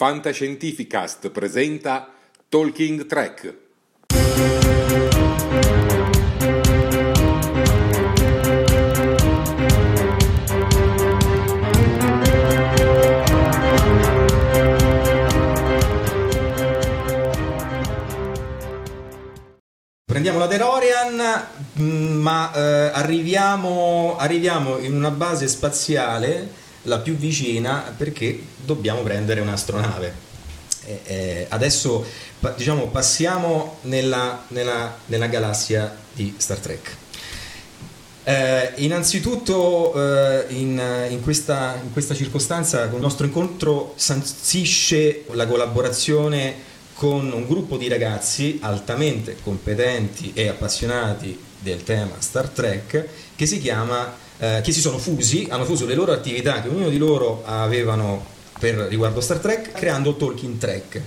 Fantascientificast presenta Talking Track. Prendiamo la DeLorean, mm, ma eh, arriviamo, arriviamo in una base spaziale la più vicina perché dobbiamo prendere un'astronave. Eh, adesso diciamo, passiamo nella, nella- nella galassia di Star Trek. Eh, innanzitutto eh, in, in questa, in questa circostanza il nostro incontro sanzisce la collaborazione con un gruppo di ragazzi altamente competenti e appassionati del tema Star Trek che si chiama eh, che si sono fusi, hanno fuso le loro attività che ognuno di loro avevano per riguardo Star Trek creando Talking Trek,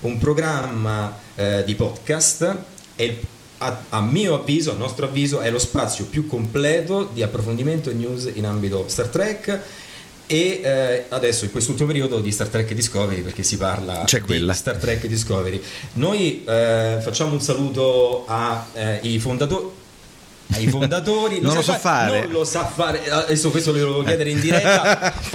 un programma eh, di podcast è a, a mio avviso, a nostro avviso, è lo spazio più completo di approfondimento e news in ambito Star Trek e eh, adesso in quest'ultimo periodo di Star Trek Discovery perché si parla C'è di quella. Star Trek Discovery. Noi eh, facciamo un saluto ai fondatori. Ai fondatori Non lo so fare. non lo sa fare. Adesso questo lo devo chiedere in diretta.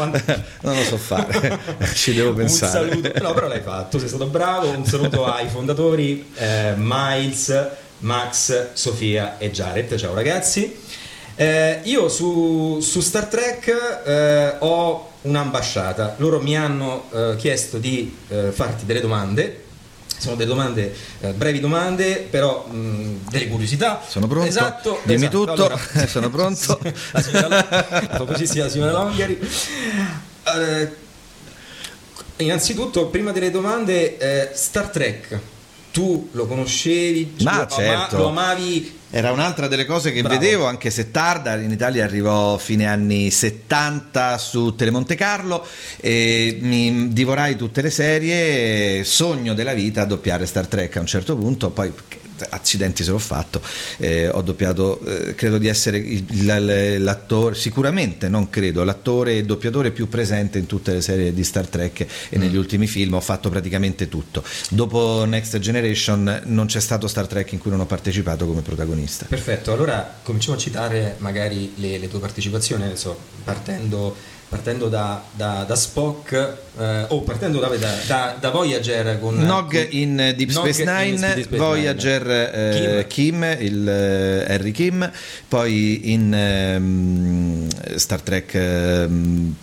Non lo so fare, ci devo pensare. un saluto. No però l'hai fatto sei stato bravo. Un saluto ai fondatori eh, Miles Max Sofia e Jared. Ciao ragazzi. Eh, io su, su Star Trek eh, ho un'ambasciata. Loro mi hanno eh, chiesto di eh, farti delle domande sono delle domande, eh, brevi domande, però mh, delle curiosità. Sono pronto? Esatto. Dimmi esatto. tutto. Allora, Sono pronto? La signora, la famosissima signora Longari. Eh, innanzitutto, prima delle domande, eh, Star Trek, tu lo conoscevi? Ma lo, ama- certo. lo amavi? Era un'altra delle cose che Bravo. vedevo, anche se tarda, in Italia arrivò fine anni 70 su Telemonte Carlo e mi divorai tutte le serie, sogno della vita doppiare Star Trek a un certo punto, poi accidenti se l'ho fatto, eh, ho doppiato, eh, credo di essere il- l'attore, sicuramente non credo, l'attore e doppiatore più presente in tutte le serie di Star Trek e negli ultimi film ho fatto praticamente tutto. Dopo Next Generation non c'è stato Star Trek in cui non ho partecipato come protagonista. Perfetto, allora cominciamo a citare magari le, le tue partecipazioni, adesso partendo, partendo da, da- da Spock, eh, o partendo da, da- Voyager con... Nog con- in Deep Nog Space in Nine, Deep Space Voyager Nine. eh, Kim. il eh, Harry Kim, poi in ehm, Star Trek ehm,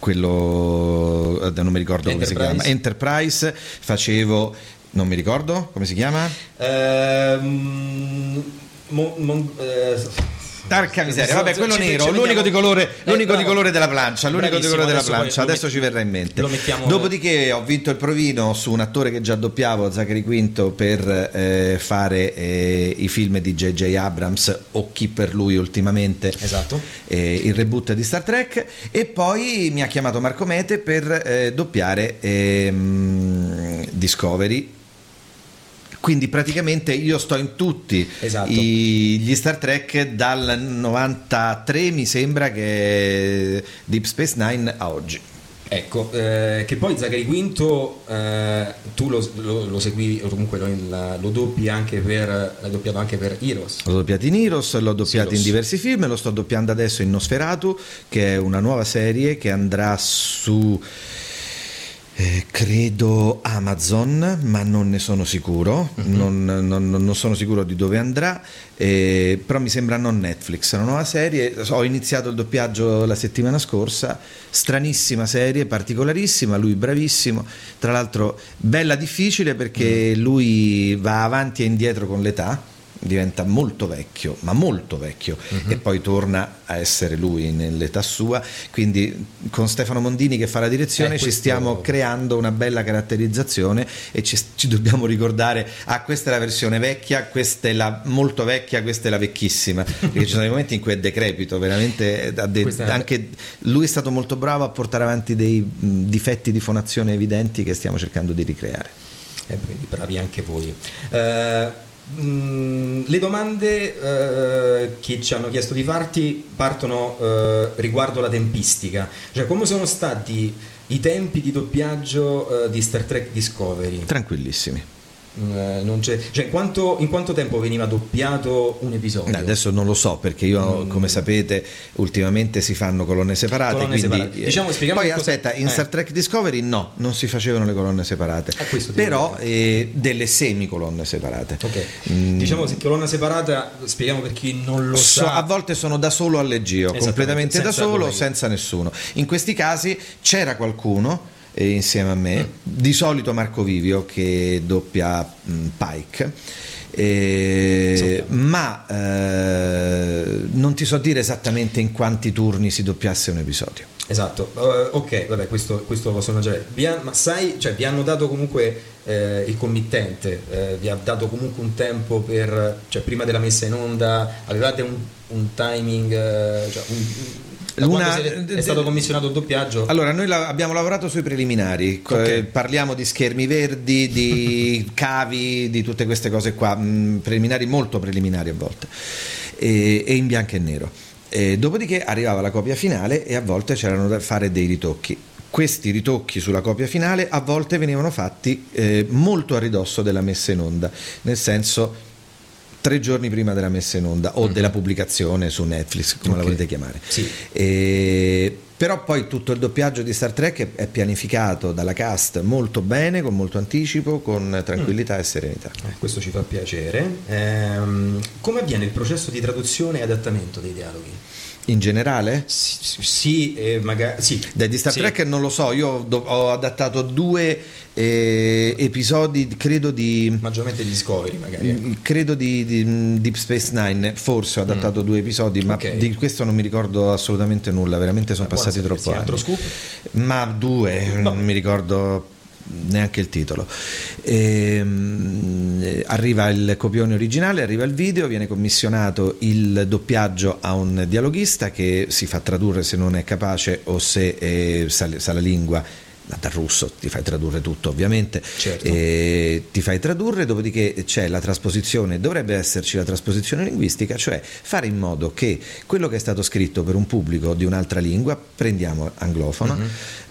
quello eh, non mi ricordo come si Enterprise. chiama Enterprise facevo non mi ricordo come si chiama Ehm, mon- mon- eh, Tarca miseria, vabbè, quello ci- nero, ci l'unico di colore, Eh, l'unico di colore della plancia, l'unico di colore della plancia, adesso met- ci verrà in mente. Dopodiché ho vinto il provino su un attore che già doppiavo, Zachary Quinto, per eh, fare eh, i film di J.J. Abrams o chi per lui ultimamente Esatto. eh, il reboot di Star Trek e poi mi ha chiamato Marco Mete per eh, doppiare ehm, Discovery. Quindi praticamente io sto in tutti Esatto. i- gli Star Trek dal 93 mi sembra che Deep Space Nine a oggi. Ecco, eh, che poi Zachary Quinto eh, tu lo, lo, lo seguivi, o comunque lo, lo doppi anche per, l'hai doppiato anche per Heroes. L'ho doppiato in Heroes, l'ho doppiato Heroes. in diversi film, lo sto doppiando adesso in Nosferatu, che è una nuova serie che andrà su eh, credo Amazon, ma non ne sono sicuro, non, non- non sono sicuro di dove andrà, eh, però mi sembra non Netflix, è una nuova serie, ho iniziato il doppiaggio la settimana scorsa, stranissima serie, particolarissima, lui bravissimo, tra l'altro bella difficile perché lui va avanti e indietro con l'età, diventa molto vecchio, ma molto vecchio, e poi torna a essere lui nell'età sua. Quindi con Stefano Mondini che fa la direzione Eh, ci stiamo creando una bella caratterizzazione e ci, ci dobbiamo ricordare, ah questa è la versione vecchia, questa è la molto vecchia, questa è la vecchissima, perché ci sono dei momenti in cui è decrepito, veramente ha de- è- anche lui è stato molto bravo a portare avanti dei mh, difetti di fonazione evidenti che stiamo cercando di ricreare. Eh, quindi bravi anche voi. Eh, mh, le domande eh, che ci hanno chiesto di farti partono eh, riguardo la tempistica, cioè come sono stati I tempi di doppiaggio eh, di Star Trek Discovery. Tranquillissimi. Eh, non c'è- cioè, in quanto, in quanto tempo veniva doppiato un episodio? No, adesso non lo so perché io, Mm. come sapete, ultimamente si fanno colonne separate. Colonne quindi, separate. eh, Diciamo, spieghiamo poi che cosa- aspetta, in eh. Star Trek Discovery no, non si facevano le colonne separate, Eh, però eh, delle semicolonne separate. Ok. Mm. Diciamo che colonna separata, spieghiamo per chi non lo So- sa. a volte sono da solo al leggio, Esattamente, completamente da solo, colleghi. senza nessuno. In questi casi c'era qualcuno eh, insieme a me, Mm. di solito Marco Vivio che doppia mh, Pike. eh, ma eh, non ti so dire esattamente in quanti turni si doppiasse un episodio. Esatto, Eh, ok, vabbè, questo, questo lo posso immaginare. Vi ha- ma sai, cioè, vi hanno dato comunque eh, il committente, eh, vi ha dato comunque un tempo per, cioè prima della messa in onda, avevate un, un timing, eh, cioè un, da Una- quando siete- è stato commissionato il doppiaggio? Allora, noi la- abbiamo lavorato sui preliminari, co- Ok. eh, parliamo di schermi verdi, di cavi, di tutte queste cose qua, mh, preliminari molto preliminari a volte, e, e in bianco e nero. E dopodiché arrivava la copia finale e a volte c'erano da fare dei ritocchi. Questi ritocchi sulla copia finale a volte venivano fatti eh, molto a ridosso della messa in onda, nel senso tre giorni prima della messa in onda o della pubblicazione su Netflix, come la Ok. volete chiamare. Sì. E- però poi tutto il doppiaggio di Star Trek è, pianificato dalla cast molto bene, con molto anticipo, con tranquillità e serenità. Eh, questo ci fa piacere. Ehm, come avviene il processo di traduzione e adattamento dei dialoghi? In generale? Sì, sì, eh, magari sì. Dai, di Star Sì. Trek non lo so, io do- ho adattato due eh, episodi, credo di... maggiormente di Discovery magari. ecco. Mm, Credo di, di, mm, Deep Space Nine, forse ho adattato due episodi, ma Mm. Ok. di questo non mi ricordo assolutamente nulla, veramente sono buono passati troppo anni. Altro scoop? Ma due, non mi ricordo neanche il titolo. Ehm, eh, arriva il copione originale, arriva il video, viene commissionato il doppiaggio a un dialoghista che si fa tradurre se non è capace o se eh, sa, sa la lingua. Dal russo ti fai tradurre tutto ovviamente, Certo. ti fai tradurre, dopodiché c'è la trasposizione, dovrebbe esserci la trasposizione linguistica, cioè fare in modo che quello che è stato scritto per un pubblico di un'altra lingua, prendiamo anglofono,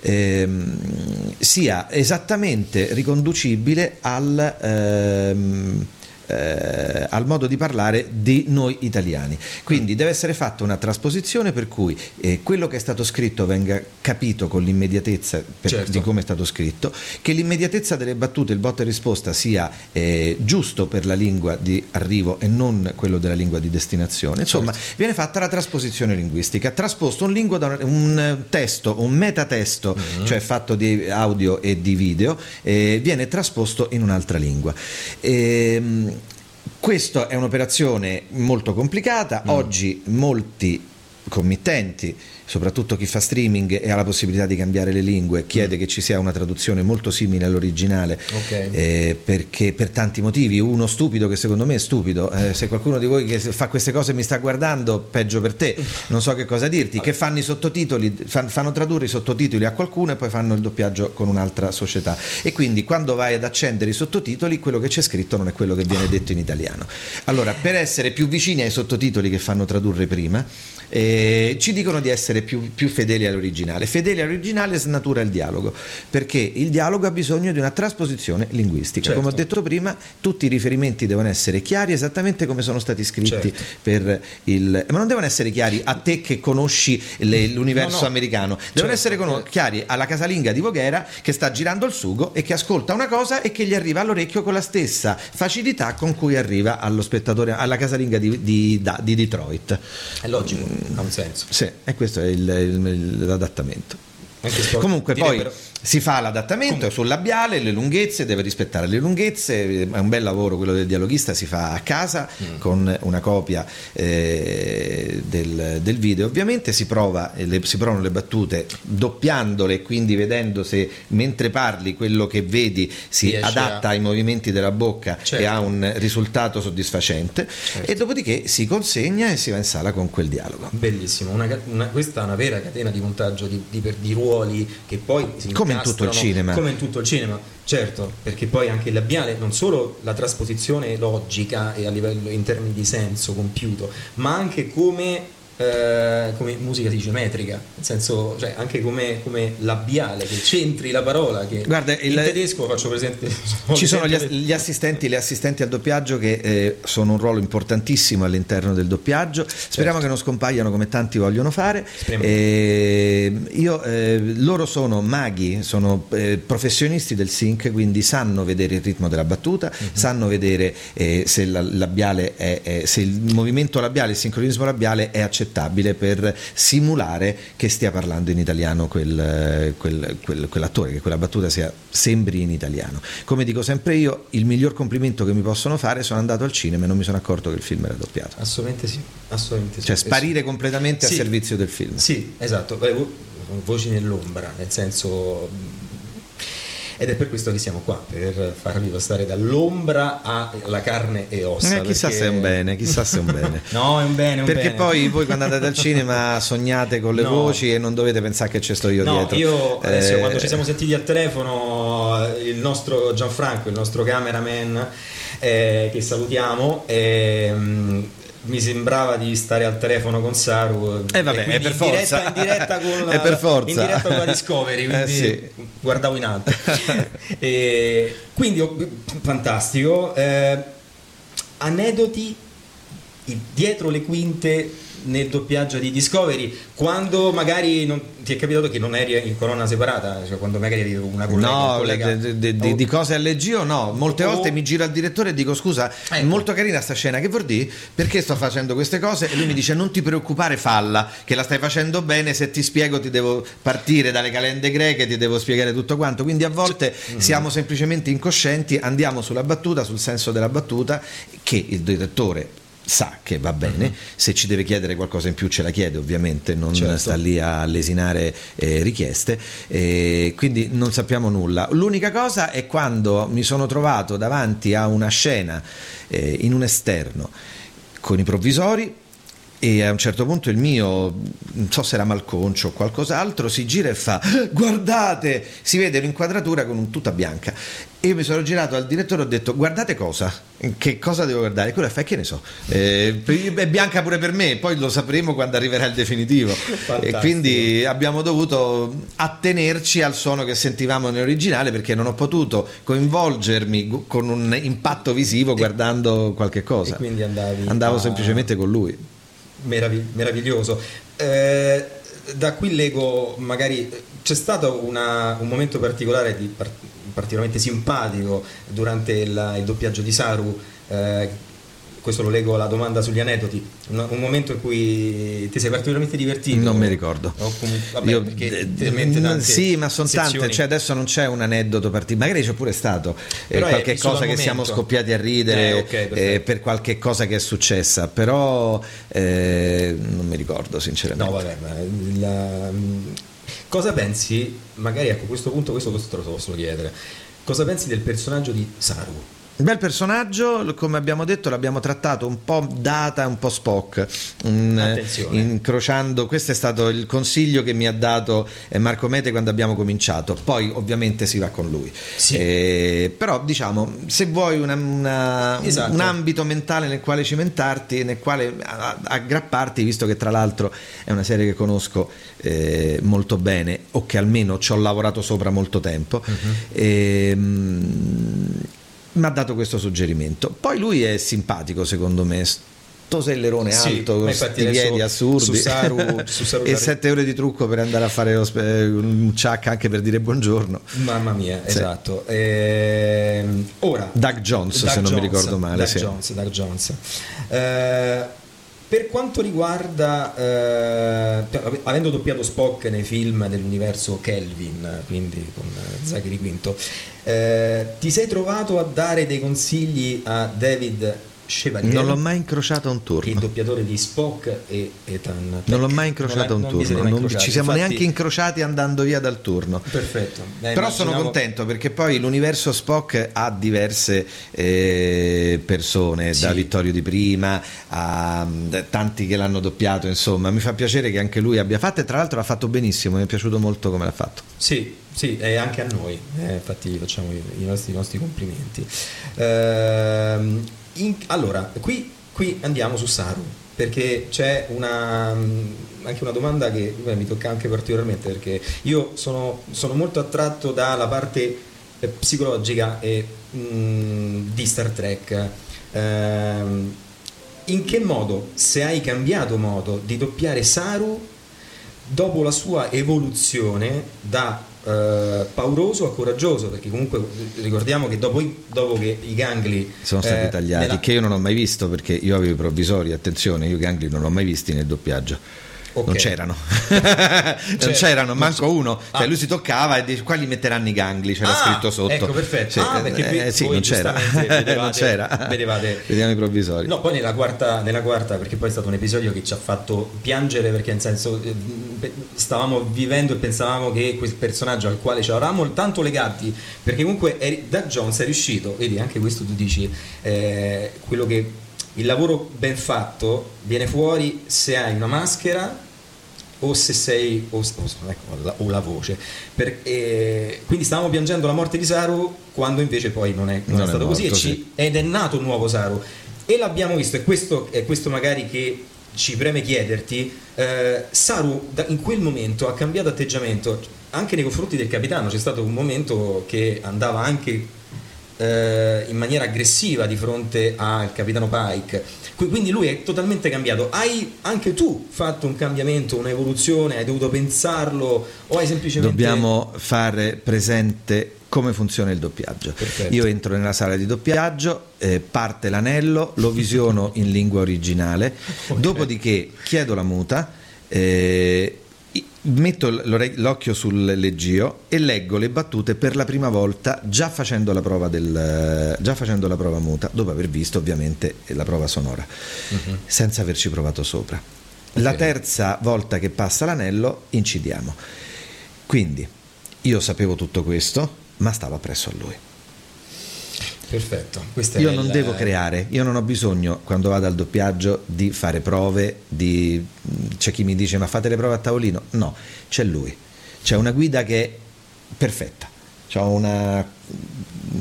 ehm, sia esattamente riconducibile al... ehm, eh, al modo di parlare di noi italiani. Quindi deve essere fatta una trasposizione per cui eh, quello che è stato scritto venga capito con l'immediatezza Certo. di come è stato scritto, che l'immediatezza delle battute, il botta e risposta sia eh, giusto per la lingua di arrivo e non quello della lingua di destinazione. Insomma, viene fatta la trasposizione linguistica, trasposto un, lingua da un, testo, un metatesto, cioè fatto di audio e di video, viene trasposto in un'altra lingua. Ehm, questa è un'operazione molto complicata, oggi molti committenti, soprattutto chi fa streaming e ha la possibilità di cambiare le lingue, chiede che ci sia una traduzione molto simile all'originale Ok. eh, perché per tanti motivi, uno stupido che secondo me è stupido, eh, se qualcuno di voi che fa queste cose mi sta guardando, peggio per te, non so che cosa dirti, che fanno i sottotitoli, fan- fanno tradurre i sottotitoli a qualcuno e poi fanno il doppiaggio con un'altra società. E quindi quando vai ad accendere i sottotitoli quello che c'è scritto non è quello che viene detto in italiano. Allora, per essere più vicini ai sottotitoli che fanno tradurre prima, eh, ci dicono di essere più, più fedeli all'originale. Fedeli all'originale snatura il dialogo, perché il dialogo ha bisogno di una trasposizione linguistica. Certo. Come ho detto prima, tutti i riferimenti devono essere chiari esattamente come sono stati scritti Certo. per il... Ma non devono essere chiari a te che conosci le- l'universo No, no. americano, devono Certo. essere cono- chiari alla casalinga di Voghera che sta girando il sugo e che ascolta una cosa e che gli arriva all'orecchio con la stessa facilità con cui arriva allo spettatore, alla casalinga di, di- di Detroit. È logico, ha un senso. Sì, e questo è il- il- l'adattamento. Comunque poi direbbero- si fa l'adattamento sul labiale, le lunghezze, deve rispettare le lunghezze, è un bel lavoro quello del dialoghista, si fa a casa Mm. con una copia eh, del, del video, ovviamente si, prova, eh, le- si provano le battute doppiandole, quindi vedendo se mentre parli quello che vedi si Riesci adatta a- ai movimenti della bocca e Certo. ha un risultato soddisfacente Certo. e dopodiché si consegna e si va in sala con quel dialogo. Bellissimo, una una- questa è una vera catena di montaggio di, di di ruoli che poi si Come in tutto il cinema. Come in tutto il cinema, certo, perché poi anche il labiale, non solo la trasposizione logica e a livello in termini di senso compiuto, ma anche come eh, come musica si dice metrica, nel senso, cioè anche come, come labiale, che c'entri la parola. Che Guarda, in il- tedesco faccio presente. Ci sono gli, gli assistenti, le assistenti al doppiaggio che eh, sono un ruolo importantissimo all'interno del doppiaggio. Speriamo che non scompaiano come tanti vogliono fare. Eh, io, eh, loro sono maghi, sono eh, professionisti del sync, quindi sanno vedere il ritmo della battuta, sanno vedere se, la- labiale è- è- se il movimento labiale, il sincronismo labiale è accettabile per simulare che stia parlando in italiano quel- quel- quel- quell'attore, che quella battuta sia, sembri in italiano. Come dico sempre io, il miglior complimento che mi possono fare sono andato al cinema e non mi sono accorto che il film era doppiato. Assolutamente sì, assolutamente sì. Cioè sparire completamente Sì. a servizio del film. Sì, esatto, voci nell'ombra, nel senso... Ed è per questo che siamo qua, per farvi passare dall'ombra alla carne e ossa. Eh, chissà perché- se è un bene, chissà se è un bene. No, è un bene, è un Perché bene. poi voi quando andate al cinema sognate con le No. voci e non dovete pensare che ci sto io No, dietro. io adesso Eh, quando ci siamo sentiti al telefono, eh, il nostro Gianfranco, il nostro cameraman, eh, che salutiamo, ehm, mi sembrava di stare al telefono con Saru. Eh, vabbè, e è per in diretta, in diretta con la, È per forza. in diretta con la Discovery, Eh, quindi sì. guardavo in alto. E quindi fantastico. Eh, aneddoti dietro le quinte nel doppiaggio di Discovery quando magari non, ti è capitato che non eri in colonna separata cioè quando magari eri una collega, un No, collega de- de- de- o- di cose all'GO no, molte o- volte mi giro al direttore e dico scusa, è Ecco. molto carina sta scena, che vuol dire? Perché sto facendo queste cose? E lui mi dice non ti preoccupare falla, che la stai facendo bene, se ti spiego ti devo partire dalle calende greche, ti devo spiegare tutto quanto, quindi a volte Mm. siamo semplicemente incoscienti, andiamo sulla battuta, sul senso della battuta, che il direttore sa che va bene, se ci deve chiedere qualcosa in più ce la chiede ovviamente, non. Certo. sta lì a lesinare eh, richieste, eh, quindi non sappiamo nulla. L'unica cosa è quando mi sono trovato davanti a una scena eh, in un esterno con i provvisori e a un certo punto il mio, non so se era malconcio o qualcos'altro, si gira e fa guardate, si vede un'inquadratura con un tutta bianca. E io mi sono girato al direttore e ho detto guardate cosa, che cosa devo guardare? E quello fa che ne so, eh, è bianca pure per me, poi lo sapremo quando arriverà il definitivo. E Fantastico. quindi abbiamo dovuto attenerci al suono che sentivamo nell'originale perché non ho potuto coinvolgermi con un impatto visivo guardando qualche cosa. e quindi andavi Andavo a- semplicemente con lui. Meravi- meraviglioso. Eh, da qui leggo magari c'è stato una- un momento particolare di par- particolarmente simpatico durante il, il doppiaggio di Saru eh, questo lo leggo alla domanda sugli aneddoti un, un momento in cui ti sei particolarmente divertito Non mi ricordo. O comunque- vabbè, Io- perché eh, talmente mm, tante sì, ma sono tante, cioè adesso non c'è un aneddoto particolare, magari c'è pure stato eh, qualche cosa che siamo scoppiati a ridere Eh, ok, eh, per qualche cosa che è successa, però eh, non mi ricordo sinceramente. No, vabbè, ma il- mm, cosa pensi? Magari ecco, a questo punto, questo te lo posso chiedere. Cosa pensi del personaggio di Saru? Bel personaggio, come abbiamo detto, l'abbiamo trattato un po' data, un po' Spock, Attenzione. incrociando. Questo è stato il consiglio che mi ha dato eh, Marco Mete quando abbiamo cominciato. Poi, ovviamente, si va con lui. Sì. Eh, però, diciamo, se vuoi una- una- un- Esatto. un ambito mentale nel quale cimentarti, nel quale aggrapparti, visto che tra l'altro è una serie che conosco eh, molto bene o che almeno ci ho lavorato sopra molto tempo. Ehm, mi ha dato questo suggerimento. Poi lui è simpatico, secondo me. Sto sellerone Sì, alto, ma con infatti sti adesso piedi assurdi su Saru- su Saru e 7 euro di trucco per andare a fare un ciak anche per dire buongiorno. Mamma mia, Sì. esatto. Ehm, ora, Doug Jones, Doug se non mi Jones, ricordo male. Doug sì. Jones, Doug Jones. Eh, per quanto riguarda, eh, avendo doppiato Spock nei film dell'universo Kelvin, quindi con eh, Zachary Quinto, eh, ti sei trovato a dare dei consigli a David Chevalier? Non l'ho mai incrociato a un il turno. doppiatore di Spock e Ethan Non l'ho mai incrociato a un Non- non turno, non incrociati. ci siamo Infatti- neanche incrociati andando via dal turno. Perfetto. Eh, Però sono immaginavo- contento perché poi l'universo Spock ha diverse eh, persone, Sì. da Vittorio Di Prima a tanti che l'hanno doppiato, insomma, mi fa piacere che anche lui abbia fatto e tra l'altro l'ha fatto benissimo, mi è piaciuto molto come l'ha fatto. Sì, sì, e anche a noi, eh, infatti facciamo i, i nostri, i nostri complimenti. Ehm, in- allora, qui, qui andiamo su Saru. perché c'è una, anche una domanda che beh, mi tocca anche particolarmente perché io sono, sono molto attratto dalla parte eh, psicologica e, mh, di Star Trek. Ehm, in che modo, se hai cambiato modo di doppiare Saru dopo la sua evoluzione da eh, pauroso a coraggioso, perché comunque ricordiamo che dopo, i, dopo che i gangli sono stati eh, tagliati, nella- che io non ho mai visto perché io avevo i provvisori, attenzione, io i gangli non l'ho mai visti nel doppiaggio. Ok. Non c'erano, non Cioè, c'erano, non manco c'è- uno. Cioè, Ah. lui si toccava e dice: Qua li metteranno i gangli, c'era Ah, scritto sotto. ecco, perfetto. Sì, Ah, perché qui eh, sì, non c'era. vedevate- non c'era. vedevate- Vediamo i provvisori. No, poi nella quarta, nella quarta, perché poi è stato un episodio che ci ha fatto piangere perché nel senso eh, stavamo vivendo e pensavamo che quel personaggio al quale ci eravamo tanto legati, perché comunque eri- da Jones è riuscito, vedi anche questo tu dici, eh, quello che il lavoro ben fatto viene fuori se hai una maschera o se sei o, o- ecco, la, o la voce. Per- eh, quindi stavamo piangendo la morte di Saru quando invece poi non è, non Non è è stato così e morto, ci- sì. ed è nato un nuovo Saru. E l'abbiamo visto e questo è questo magari che ci preme chiederti eh, Saru da- in quel momento ha cambiato atteggiamento anche nei confronti del capitano. C'è stato un momento che andava anche eh, in maniera aggressiva di fronte al capitano Pike. Qui- Quindi lui è totalmente cambiato. Hai anche tu fatto un cambiamento, un'evoluzione? Hai dovuto pensarlo o hai semplicemente. Dobbiamo fare presente come funziona il doppiaggio. Perfetto. Io entro nella sala di doppiaggio, eh, parte l'anello, lo visiono in lingua originale, Ok. dopodiché chiedo la muta, eh, metto l'occhio sul leggio e leggo le battute per la prima volta già facendo la prova, del, già facendo la prova muta, dopo aver visto ovviamente la prova sonora, Mhm. senza averci provato sopra. La Ok. terza volta che passa l'anello incidiamo. Quindi io sapevo tutto questo, ma stavo appresso a lui. Perfetto. Questo Io non il- devo creare, io non ho bisogno quando vado al doppiaggio di fare prove, di... c'è chi mi dice ma fate le prove a tavolino, no, c'è lui, c'è una guida che è perfetta, c'è una,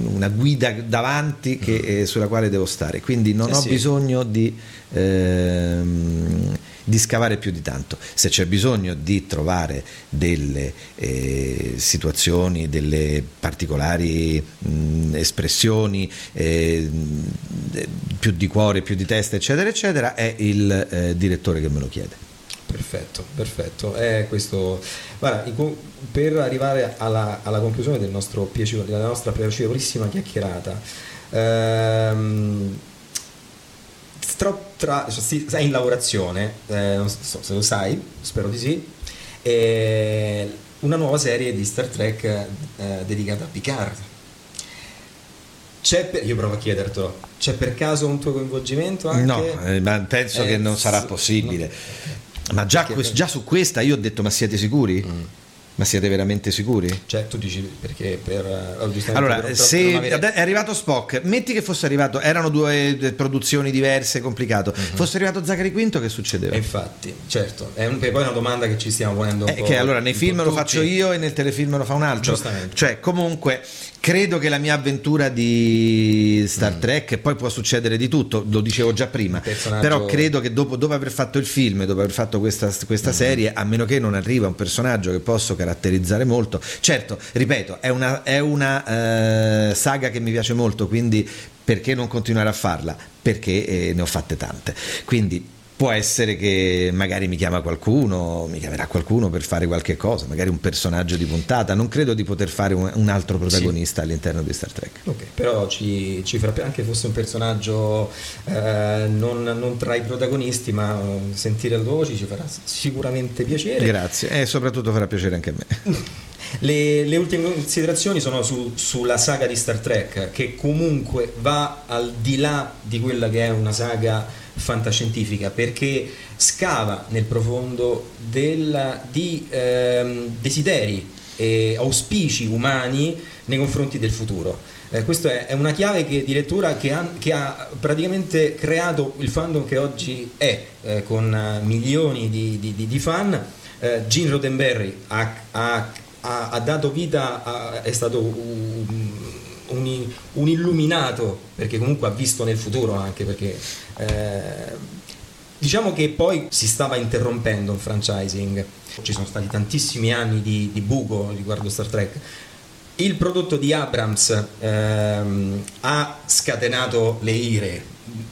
una guida davanti che- eh, sulla quale devo stare, quindi non Eh ho sì. bisogno di, ehm, di scavare più di tanto, se c'è bisogno di trovare delle eh, situazioni, delle particolari mh, espressioni, eh, più di cuore, più di testa, eccetera, eccetera, è il eh, direttore che me lo chiede. Perfetto, perfetto. È questo. Guarda, per arrivare alla, alla conclusione del nostro piacevole- della nostra piacevolissima chiacchierata, ehm, tra, tra- cioè, sei in lavorazione, eh, non so se lo sai, spero di sì, eh, una nuova serie di Star Trek eh, dedicata a Picard. C'è per- io provo a chiedertelo, c'è per caso un tuo coinvolgimento anche? No, eh, ma penso Eh, che non sarà possibile. no. Ma già, già su questa io ho detto ma siete sicuri? Mm. Ma siete veramente sicuri? Cioè, tu dici perché per. eh, Allora, per- se avere- è arrivato Spock, metti che fosse arrivato, erano due eh, produzioni diverse, complicato. Mhm. Fosse arrivato Zachary Quinto, che succedeva? Infatti, certo, è, un- è poi una domanda che ci stiamo ponendo un Eh, po'. che allora nei film lo tutti. faccio io e nel telefilm lo fa un altro. Giustamente. Cioè, comunque, credo che la mia avventura di Mm. Star Trek, e poi può succedere di tutto, lo dicevo già prima, personaggio- però credo che dopo, dopo aver fatto il film, dopo aver fatto questa, questa Mm. serie, a meno che non arriva un personaggio che posso caratterizzare molto, certo, ripeto, è una, è una eh, saga che mi piace molto, quindi perché non continuare a farla? Perché eh, ne ho fatte tante. Quindi può essere che magari mi chiama qualcuno, mi chiamerà qualcuno per fare qualche cosa, magari un personaggio di puntata. Non credo di poter fare un, altro protagonista all'interno di Star Trek. Ok, però ci, ci farà anche fosse un personaggio eh, non, non tra i protagonisti, ma eh, sentire la tua voce ci farà sicuramente piacere. Grazie, e soprattutto farà piacere anche a me. Le, le ultime considerazioni sono su- sulla saga di Star Trek, che comunque va al di là di quella che è una saga fantascientifica, perché scava nel profondo del- di ehm, desideri e auspici umani nei confronti del futuro. Eh, questa è, è una chiave che addirittura che ha, che ha praticamente creato il fandom che oggi è, eh, con eh, milioni di, di- di- di fan. Eh, Gene Roddenberry ha, ha- ha- ha dato vita, a- è stato un, un- un illuminato, perché comunque ha visto nel futuro anche, perché eh, Diciamo che poi si stava interrompendo il franchising, ci sono stati tantissimi anni di, di buco riguardo Star Trek. Il prodotto di Abrams ehm, ha scatenato le ire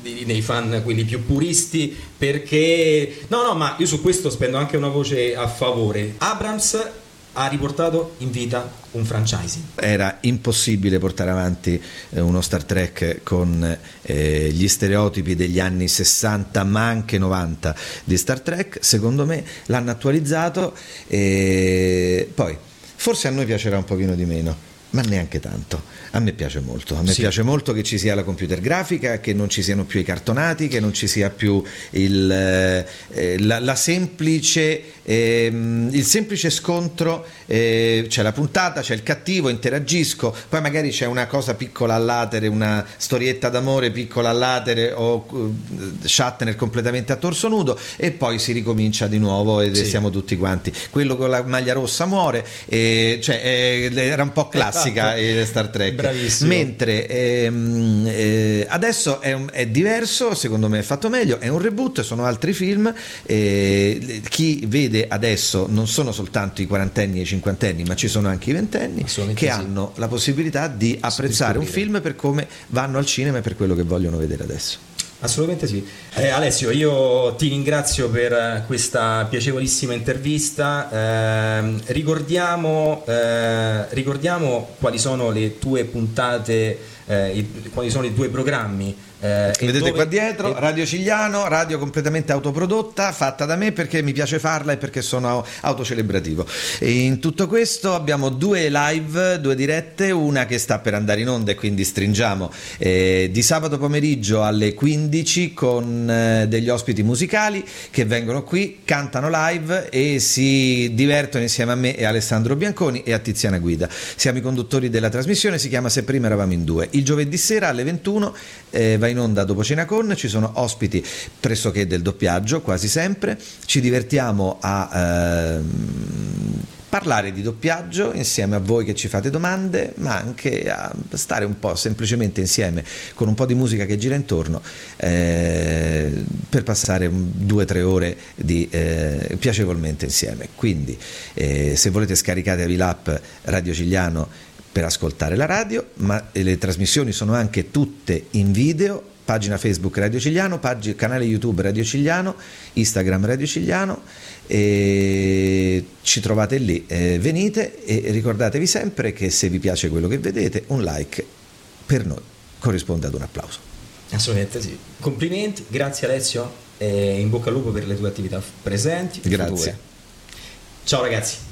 nei fan quelli più puristi perché no no ma io su questo spendo anche una voce a favore Abrams ha riportato in vita un franchising. Era impossibile portare avanti eh, uno Star Trek con eh, gli stereotipi degli anni 60 ma anche 90 di Star Trek, secondo me l'hanno attualizzato e poi forse a noi piacerà un pochino di meno ma neanche tanto. A me piace molto, a me sì. piace molto che ci sia la computer grafica, che non ci siano più i cartonati, che non ci sia più il, eh, la, la semplice, eh, il semplice scontro, eh, c'è la puntata, c'è il cattivo, interagisco, poi magari c'è una cosa piccola all'atere, una storietta d'amore piccola all'atere o uh, Shatner completamente a torso nudo e poi si ricomincia di nuovo e sì. siamo tutti quanti. Quello con la maglia rossa muore, cioè, eh, era un po' classico classica esatto. Star Trek. Bravissimo. Mentre ehm, eh, adesso è, un, è, diverso, secondo me è fatto meglio, è un reboot, sono altri film. Eh, chi vede adesso non sono soltanto i quarantenni e i cinquantenni, ma ci sono anche i ventenni che sì. hanno la possibilità di apprezzare un film per come vanno al cinema e per quello che vogliono vedere adesso. Assolutamente sì. Eh, Alessio, io ti ringrazio per questa piacevolissima intervista. Eh, ricordiamo, eh, ricordiamo, quali sono le tue puntate, eh, i, quali sono i tuoi programmi eh, Vedete dove, qua dietro. Radio Cigliano, radio completamente autoprodotta, fatta da me perché mi piace farla e perché sono autocelebrativo. E in tutto questo abbiamo due live, due dirette, una che sta per andare in onda e quindi stringiamo eh, di sabato pomeriggio alle 15 con eh, degli ospiti musicali che vengono qui, cantano live e si divertono insieme a me e Alessandro Bianconi e a Tiziana Guida. Siamo i conduttori della trasmissione, si chiama Se prima eravamo in due. Il giovedì sera alle 21 eh, va in onda dopo cena con, ci sono ospiti pressoché del doppiaggio quasi sempre, ci divertiamo a ehm, parlare di doppiaggio insieme a voi che ci fate domande, ma anche a stare un po' semplicemente insieme con un po' di musica che gira intorno eh, per passare due o tre ore di, eh, piacevolmente insieme. Quindi eh, se volete scaricatevi l'app Radio Cigliano per ascoltare la radio, ma le trasmissioni sono anche tutte in video, pagina Facebook Radio Cigliano, pag- canale YouTube Radio Cigliano, Instagram Radio Cigliano, e ci trovate lì, eh, venite e ricordatevi sempre che se vi piace quello che vedete, un like per noi corrisponde ad un applauso. Assolutamente sì. Complimenti, grazie Alessio e in bocca al lupo per le tue attività presenti. Grazie. Future. Ciao ragazzi.